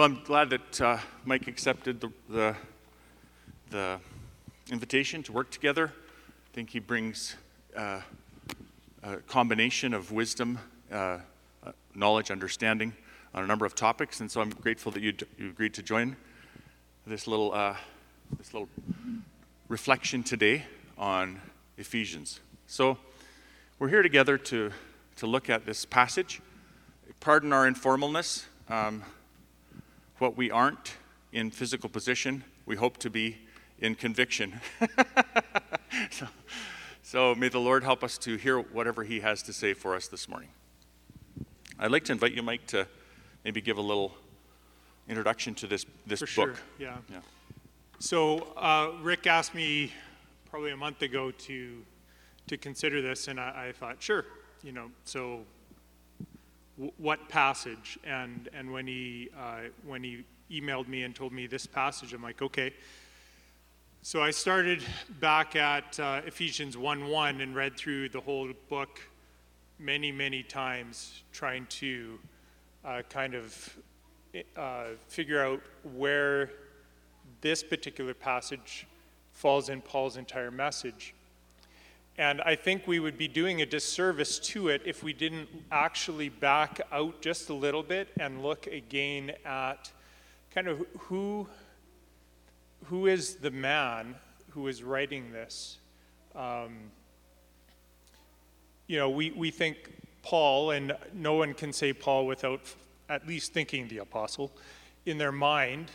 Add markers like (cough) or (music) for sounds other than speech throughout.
Well, I'm glad that uh, Mike accepted the, the, the, invitation to work together. I think he brings uh, a combination of wisdom, uh, uh knowledge, understanding on a number of topics, and so I'm grateful that you, you agreed to join this little, uh, this little reflection today on Ephesians. So, we're here together to, to look at this passage. Pardon our informalness. Um, what we aren't in physical position, we hope to be in conviction. (laughs) so, so may the Lord help us to hear whatever He has to say for us this morning. I'd like to invite you, Mike, to maybe give a little introduction to this, this for book. Sure, yeah. yeah. So uh, Rick asked me probably a month ago to to consider this, and I, I thought, sure, you know, so what passage? And, and when, he, uh, when he emailed me and told me this passage, I'm like, okay. So I started back at uh, Ephesians 1 1 and read through the whole book many, many times, trying to uh, kind of uh, figure out where this particular passage falls in Paul's entire message. And I think we would be doing a disservice to it if we didn't actually back out just a little bit and look again at kind of who, who is the man who is writing this. Um, you know, we, we think Paul, and no one can say Paul without at least thinking the apostle in their mind.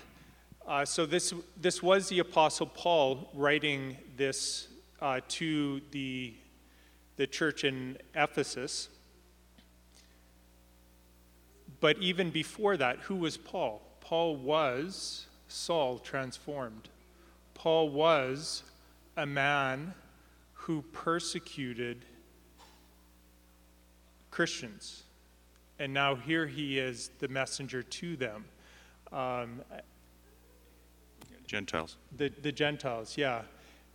Uh, so this, this was the apostle Paul writing this uh, to the, the church in Ephesus. But even before that, who was Paul? Paul was Saul transformed. Paul was a man who persecuted Christians. And now here he is, the messenger to them. Um, Gentiles. The, the Gentiles, yeah.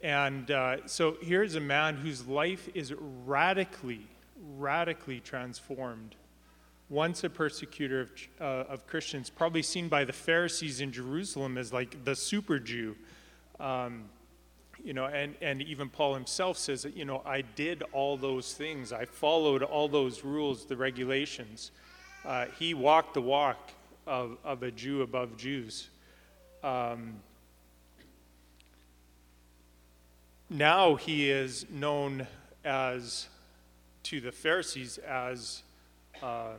And uh, so here's a man whose life is radically, radically transformed. Once a persecutor of, uh, of Christians, probably seen by the Pharisees in Jerusalem as like the super Jew. Um, you know, and, and even Paul himself says that, you know, I did all those things. I followed all those rules, the regulations. Uh, he walked the walk of, of a Jew above Jews. Um, now he is known as to the Pharisees as um,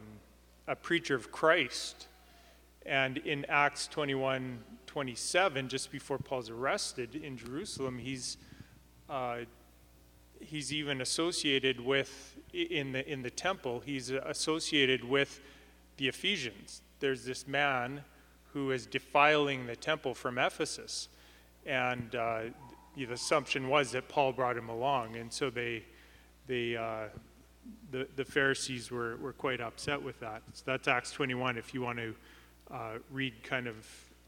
a preacher of Christ. And in Acts 21 27, just before Paul's arrested in Jerusalem, he's, uh, he's even associated with, in the, in the temple, he's associated with the Ephesians. There's this man who is defiling the temple from Ephesus. And uh, the assumption was that Paul brought him along, and so they, they, uh, the, the Pharisees were, were quite upset with that. So that's Acts 21 if you want to uh, read kind of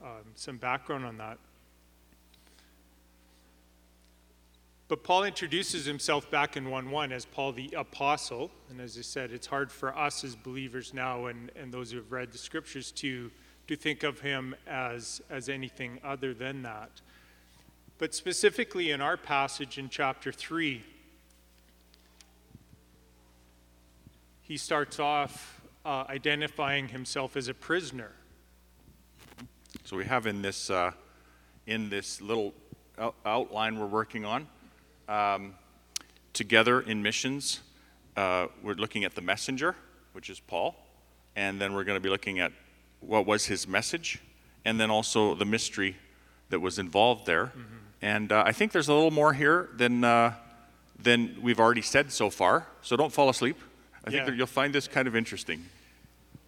um, some background on that. But Paul introduces himself back in 1 1 as Paul the Apostle. And as I said, it's hard for us as believers now and, and those who have read the scriptures to, to think of him as, as anything other than that. But specifically in our passage in chapter 3, he starts off uh, identifying himself as a prisoner. So we have in this, uh, in this little outline we're working on, um, together in missions, uh, we're looking at the messenger, which is Paul, and then we're going to be looking at what was his message, and then also the mystery that was involved there. Mm-hmm. And uh, I think there's a little more here than, uh, than we've already said so far. So don't fall asleep. I yeah. think you'll find this kind of interesting.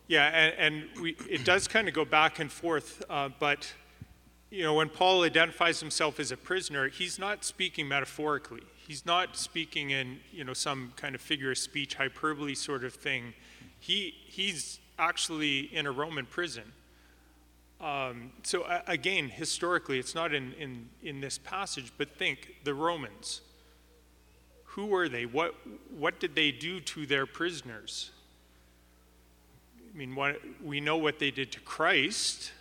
Yeah, and, and we, it does kind of go back and forth, uh, but you know, when Paul identifies himself as a prisoner, he's not speaking metaphorically. He's not speaking in you know some kind of figure of speech, hyperbole sort of thing. He he's actually in a Roman prison. Um, so uh, again, historically, it's not in, in, in this passage, but think the Romans. Who were they? What, what did they do to their prisoners? I mean, what, we know what they did to Christ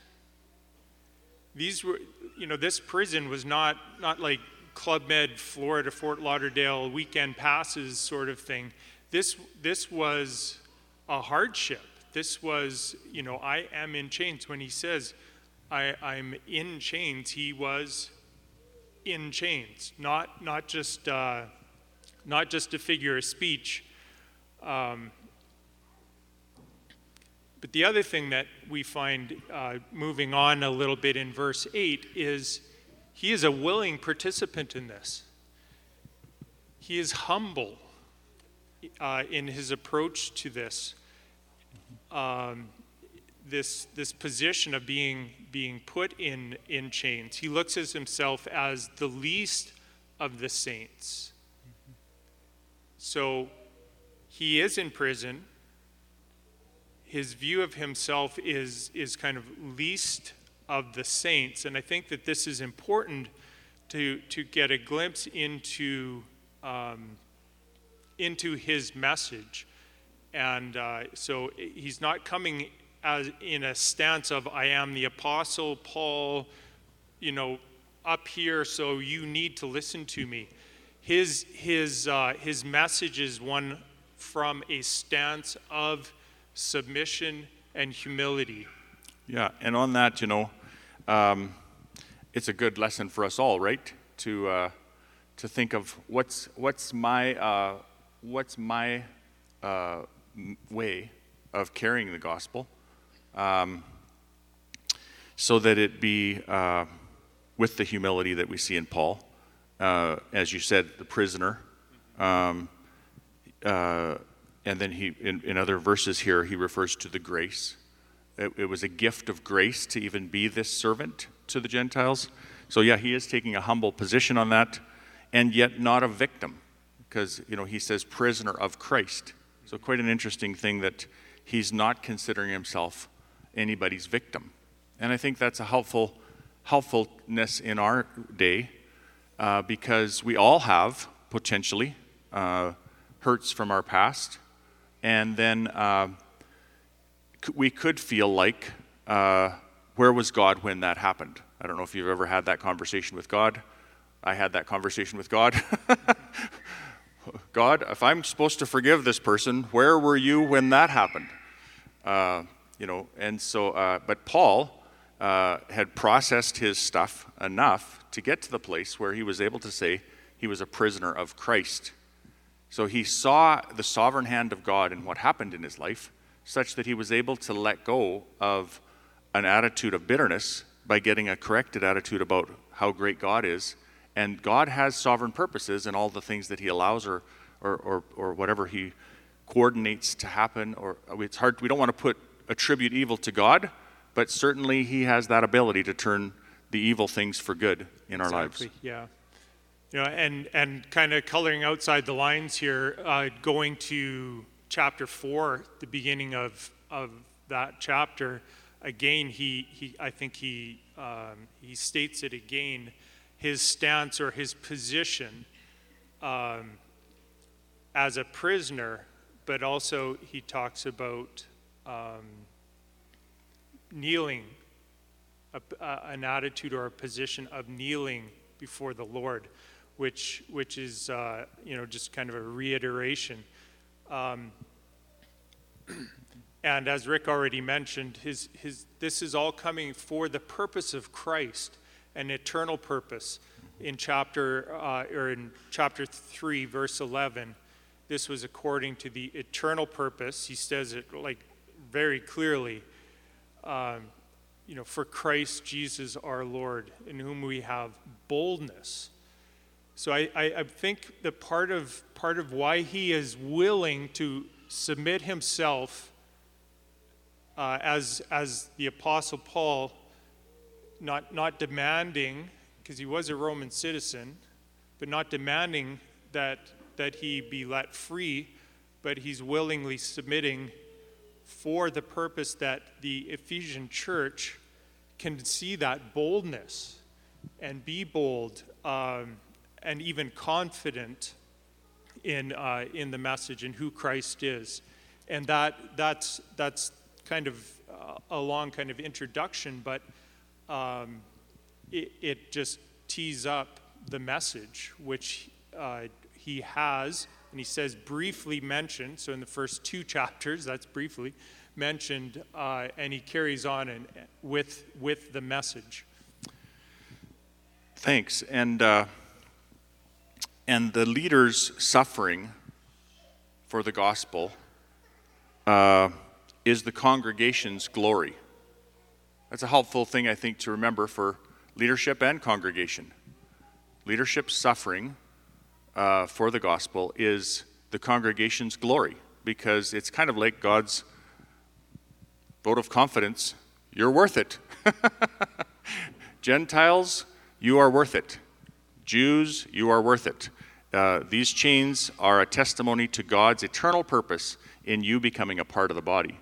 these were, you know, this prison was not, not like Club Med, Florida, Fort Lauderdale weekend passes sort of thing. This, this was a hardship. This was, you know, I am in chains. When he says, I, I'm in chains, he was in chains, not, not, just, uh, not just a figure of speech. Um, but the other thing that we find uh, moving on a little bit in verse 8 is he is a willing participant in this. He is humble uh, in his approach to this. Um, this, this position of being, being put in, in chains. He looks at himself as the least of the saints. So he is in prison his view of himself is, is kind of least of the saints. And I think that this is important to, to get a glimpse into, um, into his message. And uh, so he's not coming as in a stance of, I am the apostle Paul, you know, up here, so you need to listen to me. His, his, uh, his message is one from a stance of submission, and humility. Yeah, and on that, you know, um, it's a good lesson for us all, right? To uh, to think of what's what's my uh, what's my uh, way of carrying the gospel, um, so that it be uh, with the humility that we see in Paul, uh, as you said, the prisoner. Um, uh, and then he, in, in other verses here, he refers to the grace. It, it, was a gift of grace to even be this servant to the Gentiles. So, yeah, he is taking a humble position on that, and yet not a victim, because, you know, he says prisoner of Christ. So, quite an interesting thing that he's not considering himself anybody's victim. And I think that's a helpful helpfulness in our day uh, because we all have potentially uh, hurts from our past and then uh, we could feel like, uh, where was God when that happened? I don't know if you've ever had that conversation with God. I had that conversation with God. (laughs) God, if I'm supposed to forgive this person, where were you when that happened? Uh, you know, and so, uh, but Paul uh, had processed his stuff enough to get to the place where he was able to say he was a prisoner of Christ so he saw the sovereign hand of God in what happened in his life, such that he was able to let go of an attitude of bitterness by getting a corrected attitude about how great God is. And God has sovereign purposes in all the things that he allows or, or, or, or whatever he coordinates to happen. Or it's hard, we don't want to put attribute evil to God, but certainly he has that ability to turn the evil things for good in our exactly, lives. Yeah. You know, and, and kind of coloring outside the lines here, uh, going to chapter four, the beginning of, of that chapter, again, he, he I think he, um, he states it again, his stance or his position um, as a prisoner, but also he talks about um, kneeling, a, a, an attitude or a position of kneeling before the Lord which, which is, uh, you know, just kind of a reiteration. Um, (clears throat) and as Rick already mentioned, his, his, this is all coming for the purpose of Christ, an eternal purpose. In chapter, uh, or in chapter 3, verse 11, this was according to the eternal purpose. He says it like very clearly. Um, you know, for Christ Jesus our Lord, in whom we have boldness so I, I, I, think that part of, part of why he is willing to submit himself uh, as, as the Apostle Paul, not, not demanding, because he was a Roman citizen, but not demanding that, that he be let free, but he's willingly submitting for the purpose that the Ephesian church can see that boldness and be bold. Um, and even confident in, uh, in the message and who Christ is. And that, that's, that's kind of uh, a long kind of introduction, but um, it, it just tees up the message, which uh, he has, and he says briefly mentioned. So in the first two (laughs) chapters, that's briefly mentioned, uh, and he carries on and, with with the message. Thanks, and uh, and the leaders suffering for the gospel uh, is the congregation's glory. That's a helpful thing, I think, to remember for leadership and congregation. Leadership suffering uh, for the gospel is the congregation's glory because it's kind of like God's vote of confidence you're worth it. (laughs) Gentiles, you are worth it. Jews, you are worth it. Uh, these chains are a testimony to God's eternal purpose in you becoming a part of the body.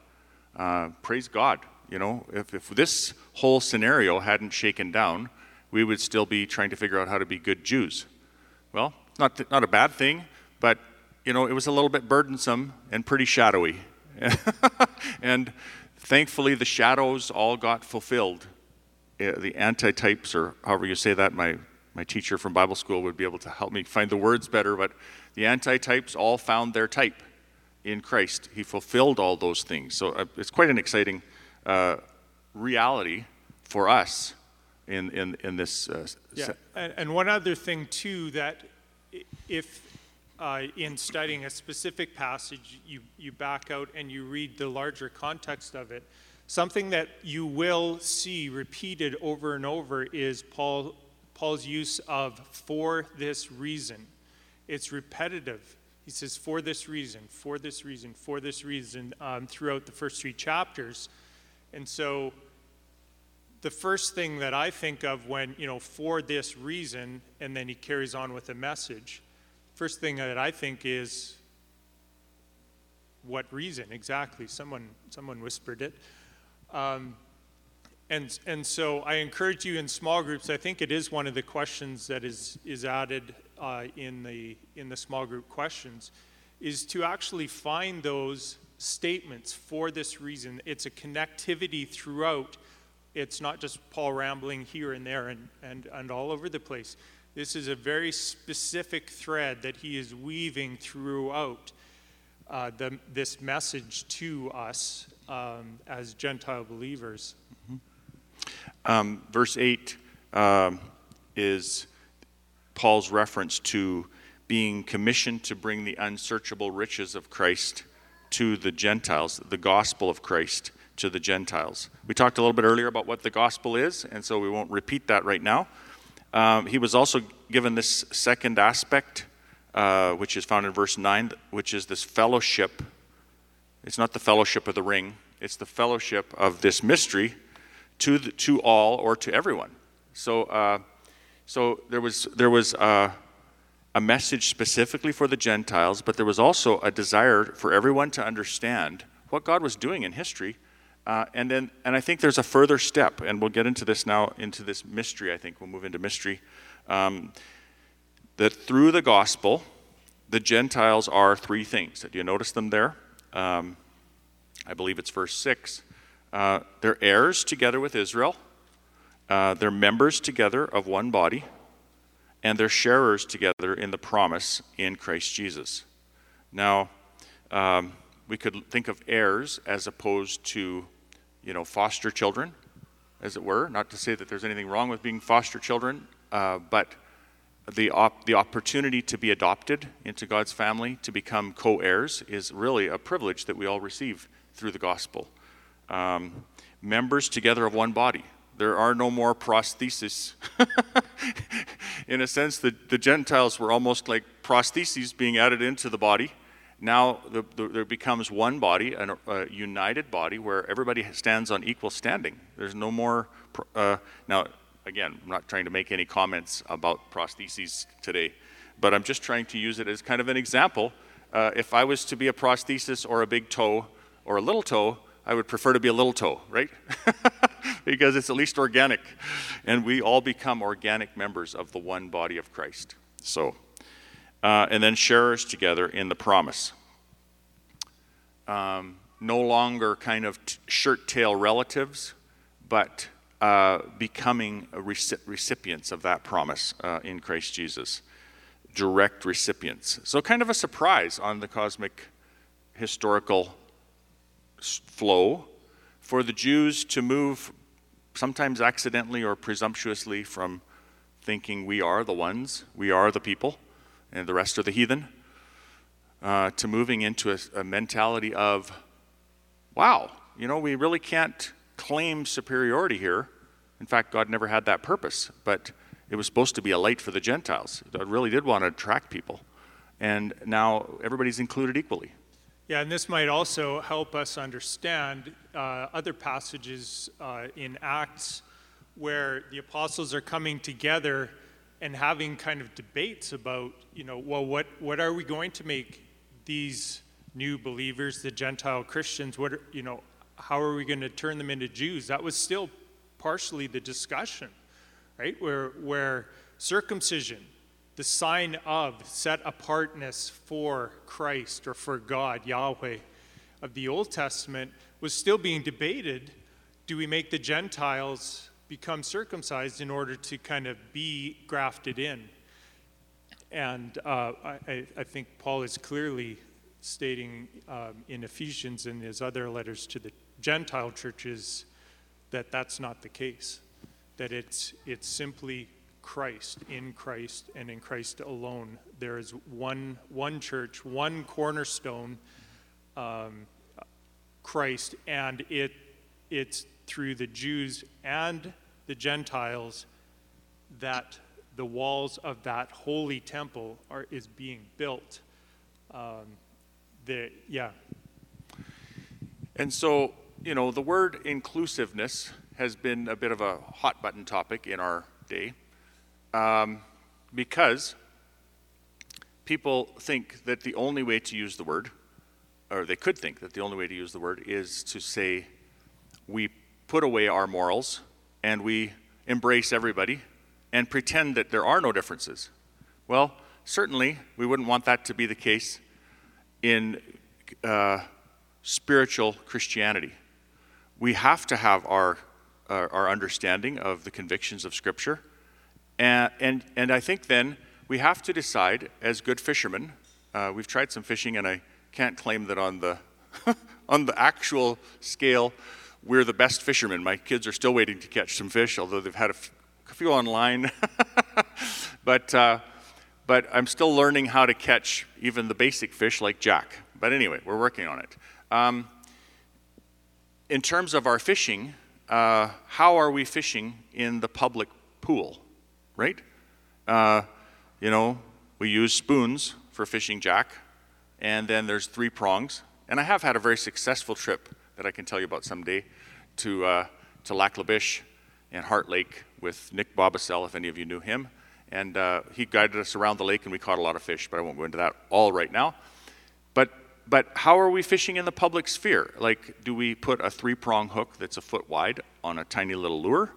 Uh, praise God. You know, if, if this whole scenario hadn't shaken down, we would still be trying to figure out how to be good Jews. Well, not, th- not a bad thing, but, you know, it was a little bit burdensome and pretty shadowy. (laughs) and thankfully, the shadows all got fulfilled. Uh, the antitypes, or however you say that, my, my teacher from Bible school would be able to help me find the words better, but the antitypes all found their type in Christ. He fulfilled all those things. So uh, it's quite an exciting uh, reality for us in, in, in this. Uh, yeah, and, and, one other thing, too, that if uh, in studying a specific passage, you, you back out and you read the larger context of it, something that you will see repeated over and over is Paul, Paul's use of for this reason. It's repetitive. He says, for this reason, for this reason, for this reason, um, throughout the first three chapters. And so the first thing that I think of when, you know, for this reason, and then he carries on with a message, first thing that I think is, what reason exactly? Someone, someone whispered it. Um, and, and so I encourage you in small groups, I think it is one of the questions that is, is added uh, in, the, in the small group questions, is to actually find those statements for this reason. It's a connectivity throughout. It's not just Paul rambling here and there and, and, and all over the place. This is a very specific thread that he is weaving throughout uh, the, this message to us um, as Gentile believers. Mm-hmm. Um, verse 8 um, is Paul's reference to being commissioned to bring the unsearchable riches of Christ to the Gentiles, the gospel of Christ to the Gentiles. We talked a little bit earlier about what the gospel is, and so we won't repeat that right now. Um, he was also given this second aspect, uh, which is found in verse 9, which is this fellowship. It's not the fellowship of the ring, it's the fellowship of this mystery to, the, to all or to everyone. So, uh, so there was, there was uh, a message specifically for the Gentiles, but there was also a desire for everyone to understand what God was doing in history. Uh, and then, and I think there's a further step, and we'll get into this now, into this mystery. I think we'll move into mystery. Um, that through the gospel, the Gentiles are three things. Do you notice them there? Um, I believe it's verse six. Uh, they're heirs together with Israel. Uh, they're members together of one body and they're sharers together in the promise in Christ Jesus. Now, um, we could think of heirs as opposed to, you know, foster children, as it were. Not to say that there's anything wrong with being foster children, uh, but the, op- the opportunity to be adopted into God's family, to become co heirs, is really a privilege that we all receive through the gospel. Um, members together of one body. There are no more prostheses. (laughs) in a sense, the, the Gentiles were almost like prostheses being added into the body. Now the, the, there becomes one body, a, a, united body, where everybody stands on equal standing. There's no more. Uh, now, again, I'm not trying to make any comments about prostheses today, but I'm just trying to use it as kind of an example. Uh, if I was to be a prosthesis or a big toe or a little toe, I would prefer to be a little toe, right? (laughs) because it's at least organic. And we all become organic members of the one body of Christ. So, uh, and then sharers together in the promise. Um, no longer kind of t- shirt tail relatives, but uh, becoming recipients of that promise uh, in Christ Jesus, direct recipients. So, kind of a surprise on the cosmic historical flow for the Jews to move, sometimes accidentally or presumptuously, from thinking we are the ones, we are the people, and the rest are the heathen, uh, to moving into a, a mentality of, wow, you know, we really can't claim superiority here. In fact, God never had that purpose, but it was supposed to be a light for the Gentiles. God really did want to attract people. And now everybody's included equally. Yeah, and this might also help us understand uh, other passages uh, in Acts where the apostles are coming together and having kind of debates about, you know, well, what, what are we going to make these new believers, the Gentile Christians, what, are, you know, how are we going to turn them into Jews? That was still partially the discussion, right? Where, where circumcision, the sign of set apartness for Christ or for God, Yahweh, of the Old Testament, was still being debated. Do we make the Gentiles become circumcised in order to kind of be grafted in? And uh, I, I, think Paul is clearly stating um, in Ephesians and his other letters to the Gentile churches that that's not the case. That it's, it's simply Christ, in Christ, and in Christ alone. There is one, one church, one cornerstone, um, Christ, and it, it's through the Jews and the Gentiles that the walls of that holy temple are, is being built. Um, the, yeah. And so you know, the word inclusiveness has been a bit of a hot button topic in our day um, because people think that the only way to use the word, or they could think that the only way to use the word, is to say we put away our morals and we embrace everybody and pretend that there are no differences. Well, certainly we wouldn't want that to be the case in uh, spiritual Christianity we have to have our, our, our understanding of the convictions of Scripture. And, and, and I think then we have to decide, as good fishermen, uh, we've tried some fishing, and I can't claim that on the, (laughs) on the actual scale, we're the best fishermen. My kids are still waiting to catch some fish, although they've had a, f- a few online. (laughs) but, uh, but I'm still learning how to catch even the basic fish like jack. But anyway, we're working on it. Um, in terms of our fishing, uh, how are we fishing in the public pool, right? Uh, you know, we use spoons for fishing jack, and then there's three prongs. And I have had a very successful trip that I can tell you about someday to, uh, to Lac La Biche and Heart Lake with Nick Bobicel, if any of you knew him. And uh, he guided us around the lake, and we caught a lot of fish, but I won't go into that all right now. But but how are we fishing in the public sphere? Like, do we put a three prong hook that's a foot wide on a tiny little lure?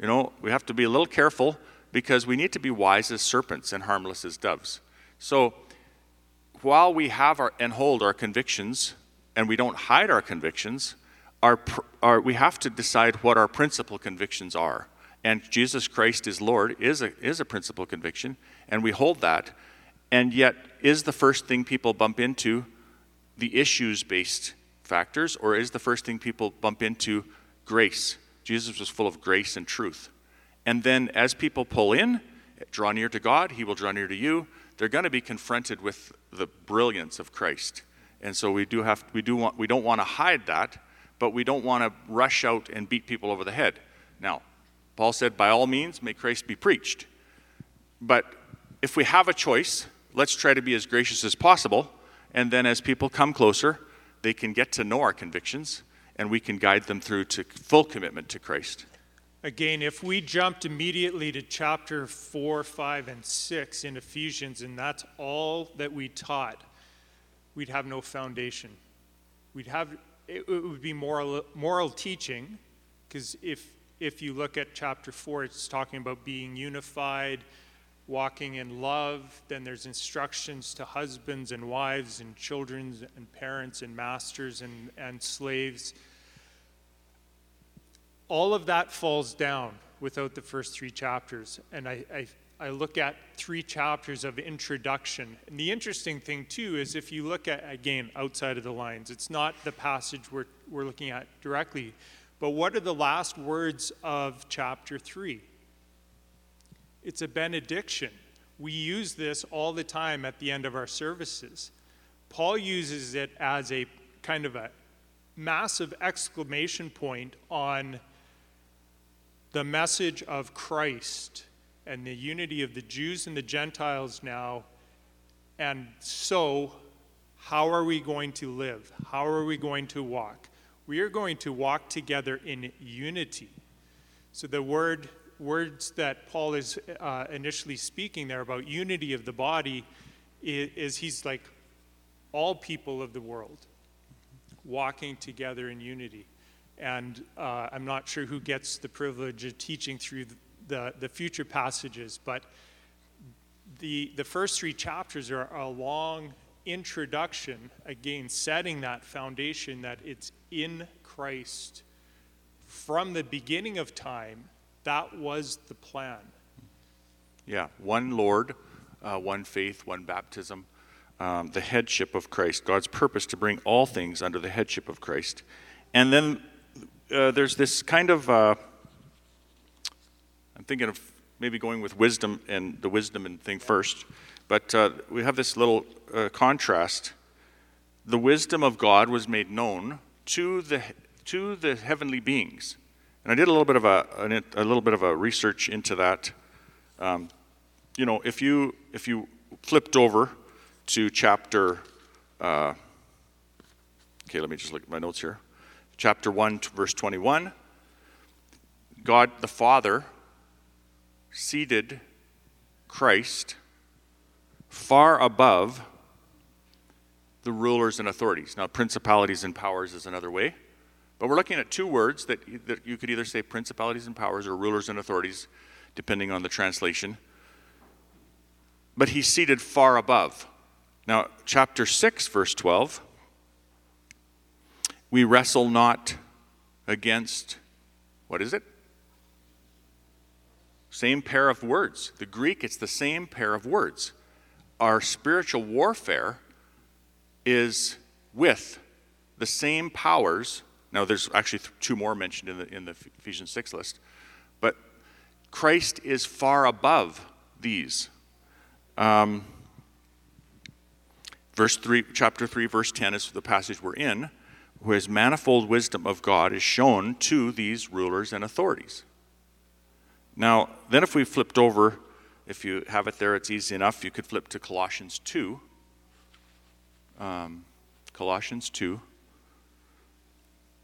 You know, we have to be a little careful because we need to be wise as serpents and harmless as doves. So, while we have our, and hold our convictions and we don't hide our convictions, our, our, we have to decide what our principal convictions are. And Jesus Christ is Lord is a, is a principal conviction, and we hold that. And yet, is the first thing people bump into the issues based factors, or is the first thing people bump into grace? Jesus was full of grace and truth. And then as people pull in, draw near to God, He will draw near to you. They're going to be confronted with the brilliance of Christ. And so we do have we do want we don't want to hide that, but we don't want to rush out and beat people over the head. Now, Paul said, by all means, may Christ be preached. But if we have a choice, let's try to be as gracious as possible and then as people come closer, they can get to know our convictions and we can guide them through to full commitment to Christ. Again, if we jumped immediately to chapter 4, 5, and 6 in Ephesians, and that's all that we taught, we'd have no foundation. We'd have, it would be moral, moral teaching, because if, if you look at chapter 4, it's talking about being unified, walking in love. Then there's instructions to husbands and wives and children and parents and masters and, and slaves. All of that falls down without the first three chapters. And I, I, I, look at three chapters of introduction. And the interesting thing, too, is if you look at, again, outside of the lines, it's not the passage we're, we're looking at directly, but what are the last words of chapter three? It's a benediction. We use this all the time at the end of our services. Paul uses it as a kind of a massive exclamation point on the message of Christ and the unity of the Jews and the Gentiles now. And so, how are we going to live? How are we going to walk? We are going to walk together in unity. So, the word words that Paul is uh, initially speaking there about unity of the body is, is he's like all people of the world walking together in unity. And uh, I'm not sure who gets the privilege of teaching through the, the future passages, but the, the first three chapters are a long introduction, again, setting that foundation that it's in Christ. From the beginning of time, that was the plan. Yeah, one Lord, uh, one faith, one baptism, um, the headship of Christ, God's purpose to bring all things under the headship of Christ. And then uh, there's this kind of, uh, I'm thinking of maybe going with wisdom and the wisdom and thing first, but uh, we have this little uh, contrast. The wisdom of God was made known to the, to the heavenly beings. And I did a little bit of a, a, little bit of a research into that. Um, you know, if you, if you flipped over to chapter, uh, okay, let me just look at my notes here. Chapter 1, verse 21. God the Father seated Christ far above the rulers and authorities. Now, principalities and powers is another way. But we're looking at two words that, that you could either say principalities and powers or rulers and authorities, depending on the translation. But he's seated far above. Now, chapter 6, verse 12 we wrestle not against, what is it? Same pair of words. The Greek, it's the same pair of words. Our spiritual warfare is with the same powers. Now, there's actually two more mentioned in the, in the Ephesians 6 list, but Christ is far above these. Um, Verse 3, chapter 3, verse 10 is the passage we're in, his manifold wisdom of God is shown to these rulers and authorities. Now, then if we flipped over, if you have it there, it's easy enough. You could flip to Colossians 2. Um, Colossians 2.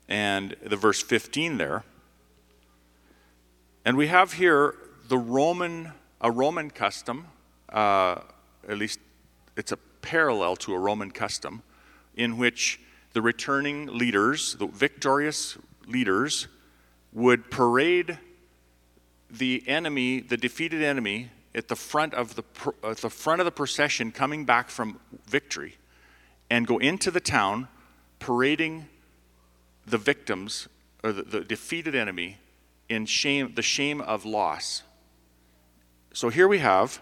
And the verse 15 there. And we have here the Roman, a Roman custom, uh, at least it's a parallel to a Roman custom in which the returning leaders, the victorious leaders, would parade the enemy, the defeated enemy, at the front of the at the front of the procession coming back from victory, and go into the town, parading the victims or the, the defeated enemy in shame, the shame of loss. So here we have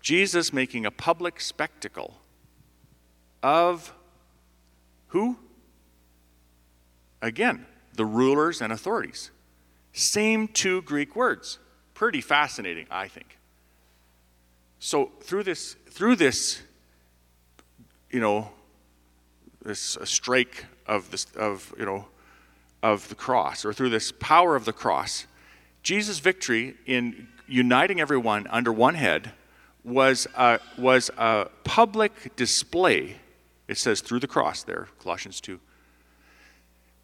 Jesus making a public spectacle of who? Again, the rulers and authorities. Same two Greek words. Pretty fascinating, I think. So through this, through this, you know, this uh, strike of this of you know of the cross, or through this power of the cross, Jesus' victory in uniting everyone under one head was a, was a public display it says through the cross there, Colossians 2,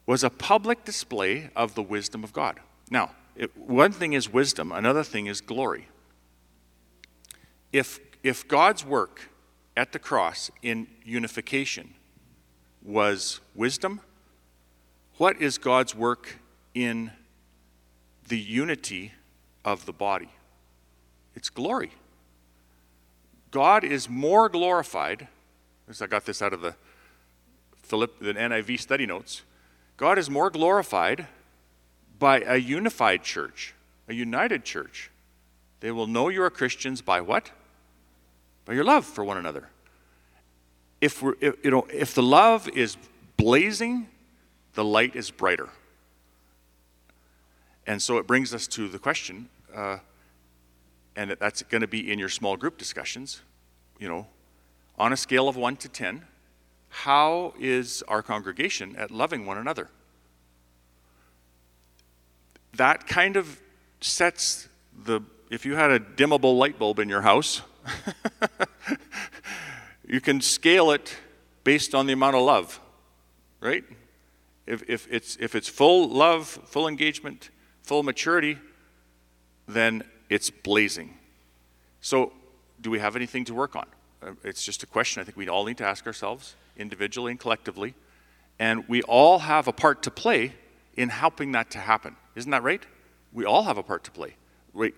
was a public display of the wisdom of God. Now, it, one thing is wisdom, another thing is glory. If, if God's work at the cross in unification was wisdom, what is God's work in the unity of the body? It's glory. God is more glorified I got this out of the Philip, the NIV study notes. God is more glorified by a unified church, a united church. They will know you are Christians by what? By your love for one another. If, we're, if, you know, if the love is blazing, the light is brighter. And so it brings us to the question, uh, and that's going to be in your small group discussions. You know, on a scale of 1 to 10, how is our congregation at loving one another? That kind of sets the, if you had a dimmable light bulb in your house, (laughs) you can scale it based on the amount of love, right? If, if, it's, if it's full love, full engagement, full maturity, then it's blazing. So, do we have anything to work on? Uh, it's just a question I think we all need to ask ourselves, individually and collectively. And we all have a part to play in helping that to happen. Isn't that right? We all have a part to play.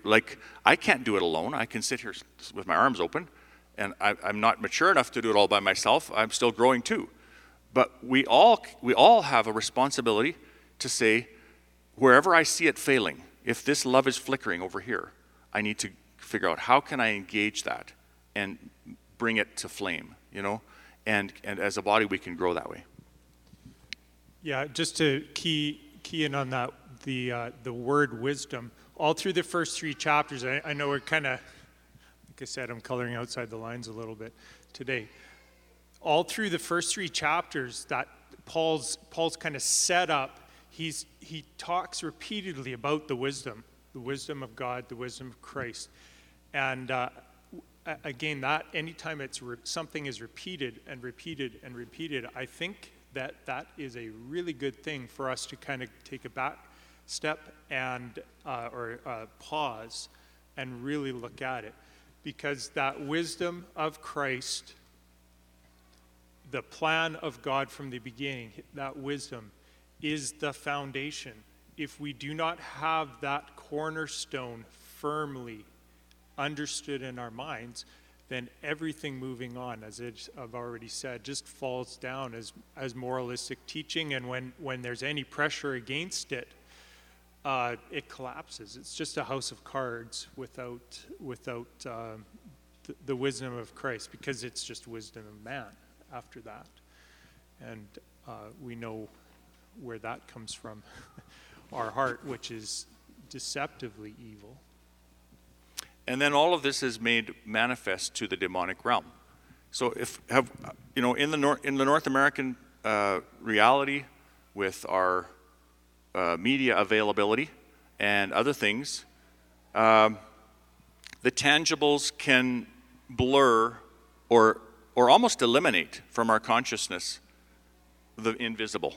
Like, I can't do it alone. I can sit here with my arms open, and I, am not mature enough to do it all by myself. I'm still growing too. But we all, we all have a responsibility to say, wherever I see it failing, if this love is flickering over here, I need to figure out how can I engage that and bring it to flame, you know? And, and as a body, we can grow that way. Yeah, just to key, key in on that, the, uh, the word wisdom, all through the first three chapters, I, I know we're kind of, like I said, I'm coloring outside the lines a little bit today. All through the first three chapters, that Paul's, Paul's kind of set up, he's, he talks repeatedly about the wisdom, the wisdom of God, the wisdom of Christ. And uh, again, that anytime it's re- something is repeated and repeated and repeated, I think that that is a really good thing for us to kind of take a back step and uh, or uh, pause and really look at it, because that wisdom of Christ, the plan of God from the beginning, that wisdom is the foundation. If we do not have that cornerstone firmly understood in our minds, then everything moving on, as I've already said, just falls down as, as moralistic teaching. And when, when there's any pressure against it, uh, it collapses. It's just a house of cards without, without uh, the, the wisdom of Christ, because it's just wisdom of man after that. And uh, we know where that comes from (laughs) our heart, which is deceptively evil. And then all of this is made manifest to the demonic realm. So if have you know in the North in the North American uh, reality with our uh, media availability and other things, um, the tangibles can blur or or almost eliminate from our consciousness the invisible,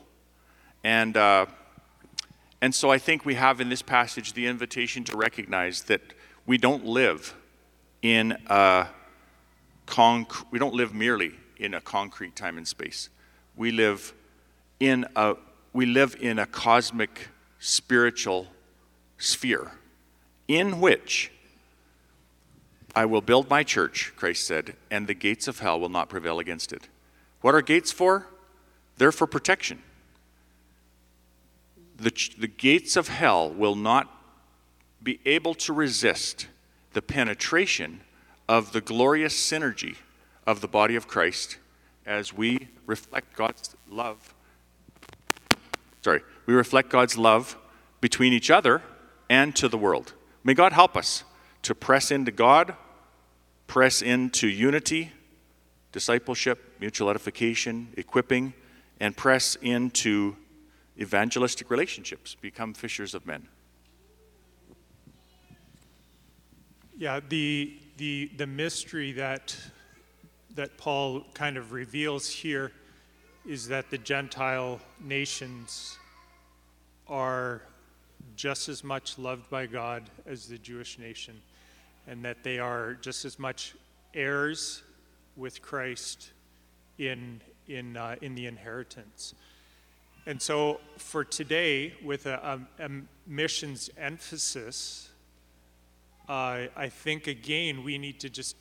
and. Uh, and so I think we have in this passage the invitation to recognize that we don't live in a conc- we don't live merely in a concrete time and space. We live in a we live in a cosmic spiritual sphere in which I will build my church, Christ said, and the gates of hell will not prevail against it. What are gates for? They're for protection. The, the gates of hell will not be able to resist the penetration of the glorious synergy of the body of Christ as we reflect God's love. Sorry, we reflect God's love between each other and to the world. May God help us to press into God, press into unity, discipleship, mutual edification, equipping, and press into evangelistic relationships, become fishers of men. Yeah, the, the, the mystery that, that Paul kind of reveals here is that the Gentile nations are just as much loved by God as the Jewish nation, and that they are just as much heirs with Christ in, in, uh, in the inheritance. And so, for today, with a, a, a missions emphasis, uh, I think again we need to just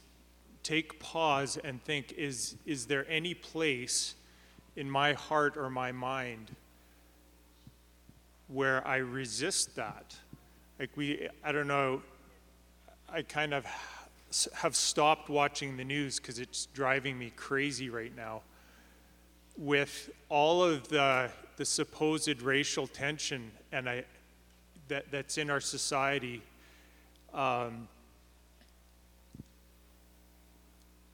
take pause and think is, is there any place in my heart or my mind where I resist that. Like we, I don't know, I kind of have stopped watching the news because it's driving me crazy right now. With all of the the supposed racial tension and I, that, that's in our society, um,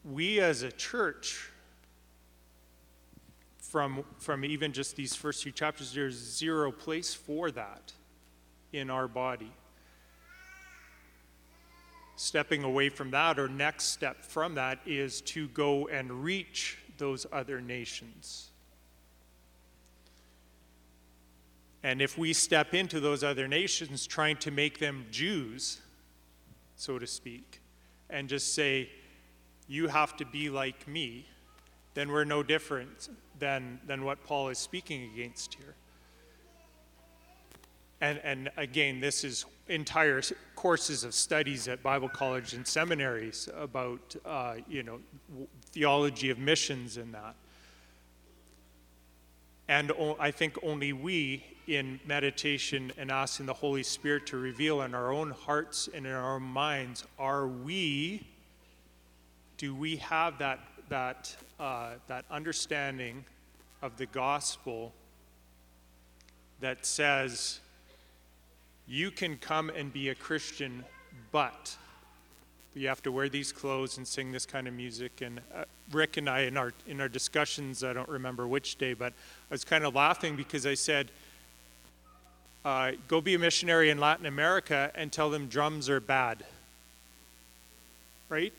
we as a church, from, from even just these first few chapters, there's zero place for that in our body. Stepping away from that, or next step from that, is to go and reach those other nations. And if we step into those other nations trying to make them Jews, so to speak, and just say, you have to be like me, then we're no different than, than what Paul is speaking against here. And, and again, this is entire courses of studies at Bible college and seminaries about, uh, you know, theology of missions and that. And I think only we, in meditation and asking the Holy Spirit to reveal in our own hearts and in our minds, are we, do we have that, that, uh, that understanding of the gospel that says, you can come and be a Christian, but you have to wear these clothes and sing this kind of music. And uh, Rick and I, in our in our discussions, I don't remember which day, but I was kind of laughing because I said, uh, "Go be a missionary in Latin America and tell them drums are bad." Right?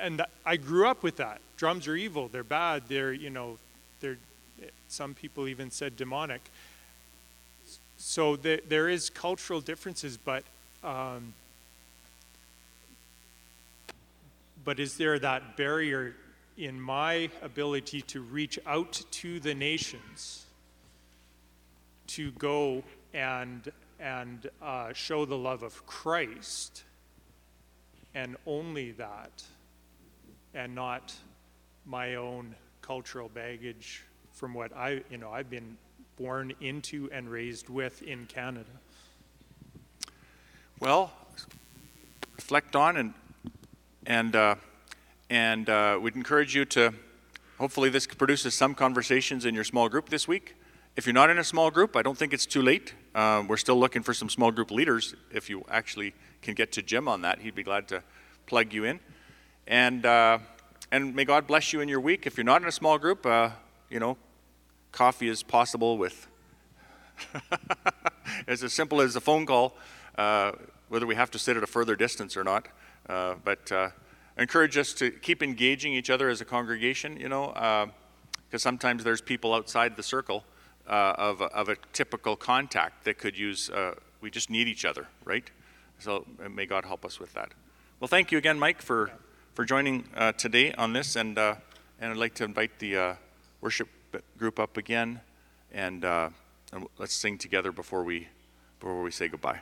And I grew up with that. Drums are evil. They're bad. They're you know, they're. Some people even said demonic. So there, is cultural differences, but. Um, but is there that barrier in my ability to reach out to the nations to go and and uh, show the love of Christ and only that and not my own cultural baggage from what I you know I've been born into and raised with in Canada. Well, reflect on and and, uh, and uh, we'd encourage you to, hopefully, this produces some conversations in your small group this week. If you're not in a small group, I don't think it's too late. Uh, we're still looking for some small group leaders. If you actually can get to Jim on that, he'd be glad to plug you in. And, uh, and may God bless you in your week. If you're not in a small group, uh, you know, coffee is possible with, (laughs) it's as simple as a phone call, uh, whether we have to sit at a further distance or not. Uh, but uh, encourage us to keep engaging each other as a congregation, you know, because uh, sometimes there's people outside the circle of, of a typical contact that could use, we just need each other, right? So may God help us with that. Well, thank you again, Mike, for, for joining uh, today on this. And, uh, and I'd like to invite the uh, worship group up again. And, and let's sing together before we, before we say goodbye.